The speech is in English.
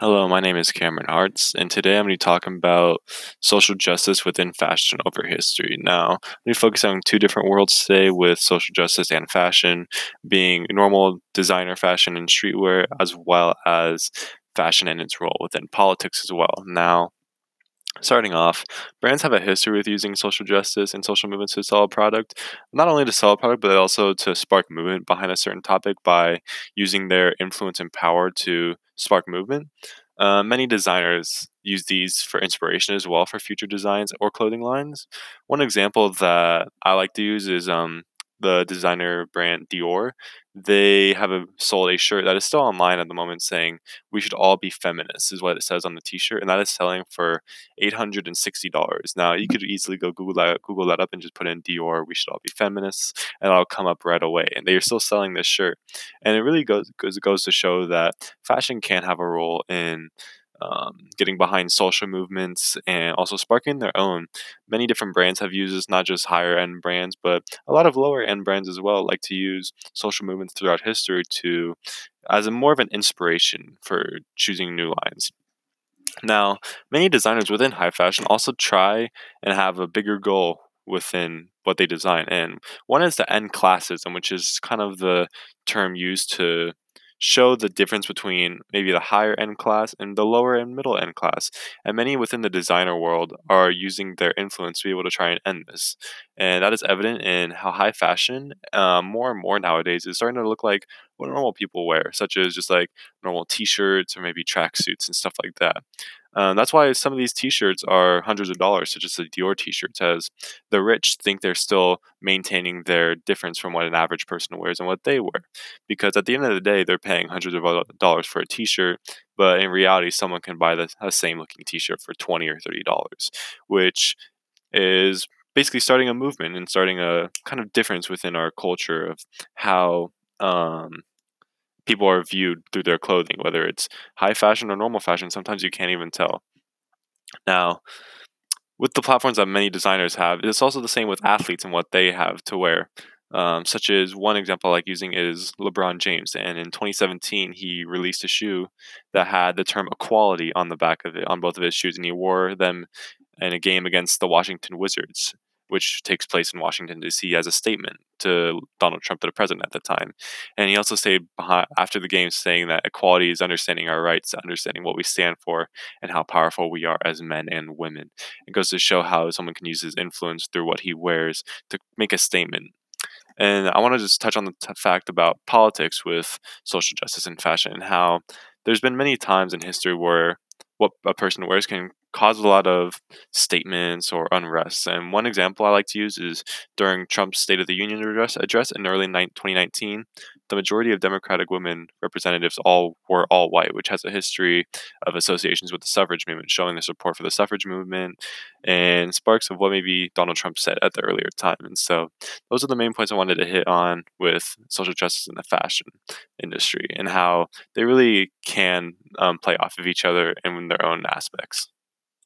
Hello, my name is Cameron Hartz, and today I'm going to be talking about social justice within fashion over history. Now, I'm going to focus on two different worlds today with social justice and fashion, being normal designer fashion and streetwear, as well as fashion and its role within politics as well. Now, Starting off, brands have a history with using social justice and social movements to sell a product, not only to sell a product, but also to spark movement behind a certain topic by using their influence and power to spark movement. Uh, many designers use these for inspiration as well for future designs or clothing lines. One example that I like to use is um, the designer brand Dior, they have a, sold a shirt that is still online at the moment saying we should all be feminists is what it says on the t-shirt and that is selling for $860 now you could easily go google that google that up and just put in dior we should all be feminists and that'll come up right away and they're still selling this shirt. And it really goes goes, goes to show that fashion can have a role in um, getting behind social movements and also sparking their own. Many different brands have used this, not just higher end brands, but a lot of lower end brands as well like to use social movements throughout history to as a more of an inspiration for choosing new lines. Now, many designers within high fashion also try and have a bigger goal within what they design. And one is the end classism, which is kind of the term used to show the difference between maybe the higher end class and the lower and middle end class. And many within the designer world are using their influence to be able to try and end this. And that is evident in how high fashion, um, more and more nowadays, is starting to look like what normal people wear, such as just like normal t shirts or maybe tracksuits and stuff like that. Um, that's why some of these T-shirts are hundreds of dollars, such as the Dior T-shirts. As the rich think they're still maintaining their difference from what an average person wears and what they wear, because at the end of the day, they're paying hundreds of dollars for a T-shirt, but in reality, someone can buy the same looking T-shirt for twenty or thirty dollars, which is basically starting a movement and starting a kind of difference within our culture of how um, people are viewed through their clothing, whether it's high fashion or normal fashion. Sometimes you can't even tell. Now, with the platforms that many designers have, it's also the same with athletes and what they have to wear. Um, such as one example I like using is LeBron James. And in 2017, he released a shoe that had the term equality on the back of it, on both of his shoes, and he wore them in a game against the Washington Wizards which takes place in Washington, D.C., as a statement to Donald Trump, the president at the time. And he also stayed behind, after the game saying that equality is understanding our rights, understanding what we stand for, and how powerful we are as men and women. It goes to show how someone can use his influence through what he wears to make a statement. And I want to just touch on the t- fact about politics with social justice and fashion and how there's been many times in history where what a person wears can cause a lot of statements or unrest. And one example I like to use is during Trump's State of the Union address, address in early 2019, the majority of Democratic women representatives all were all white, which has a history of associations with the suffrage movement, showing the support for the suffrage movement and sparks of what maybe Donald Trump said at the earlier time. And so those are the main points I wanted to hit on with social justice in the fashion industry and how they really can um, play off of each other in their own aspects.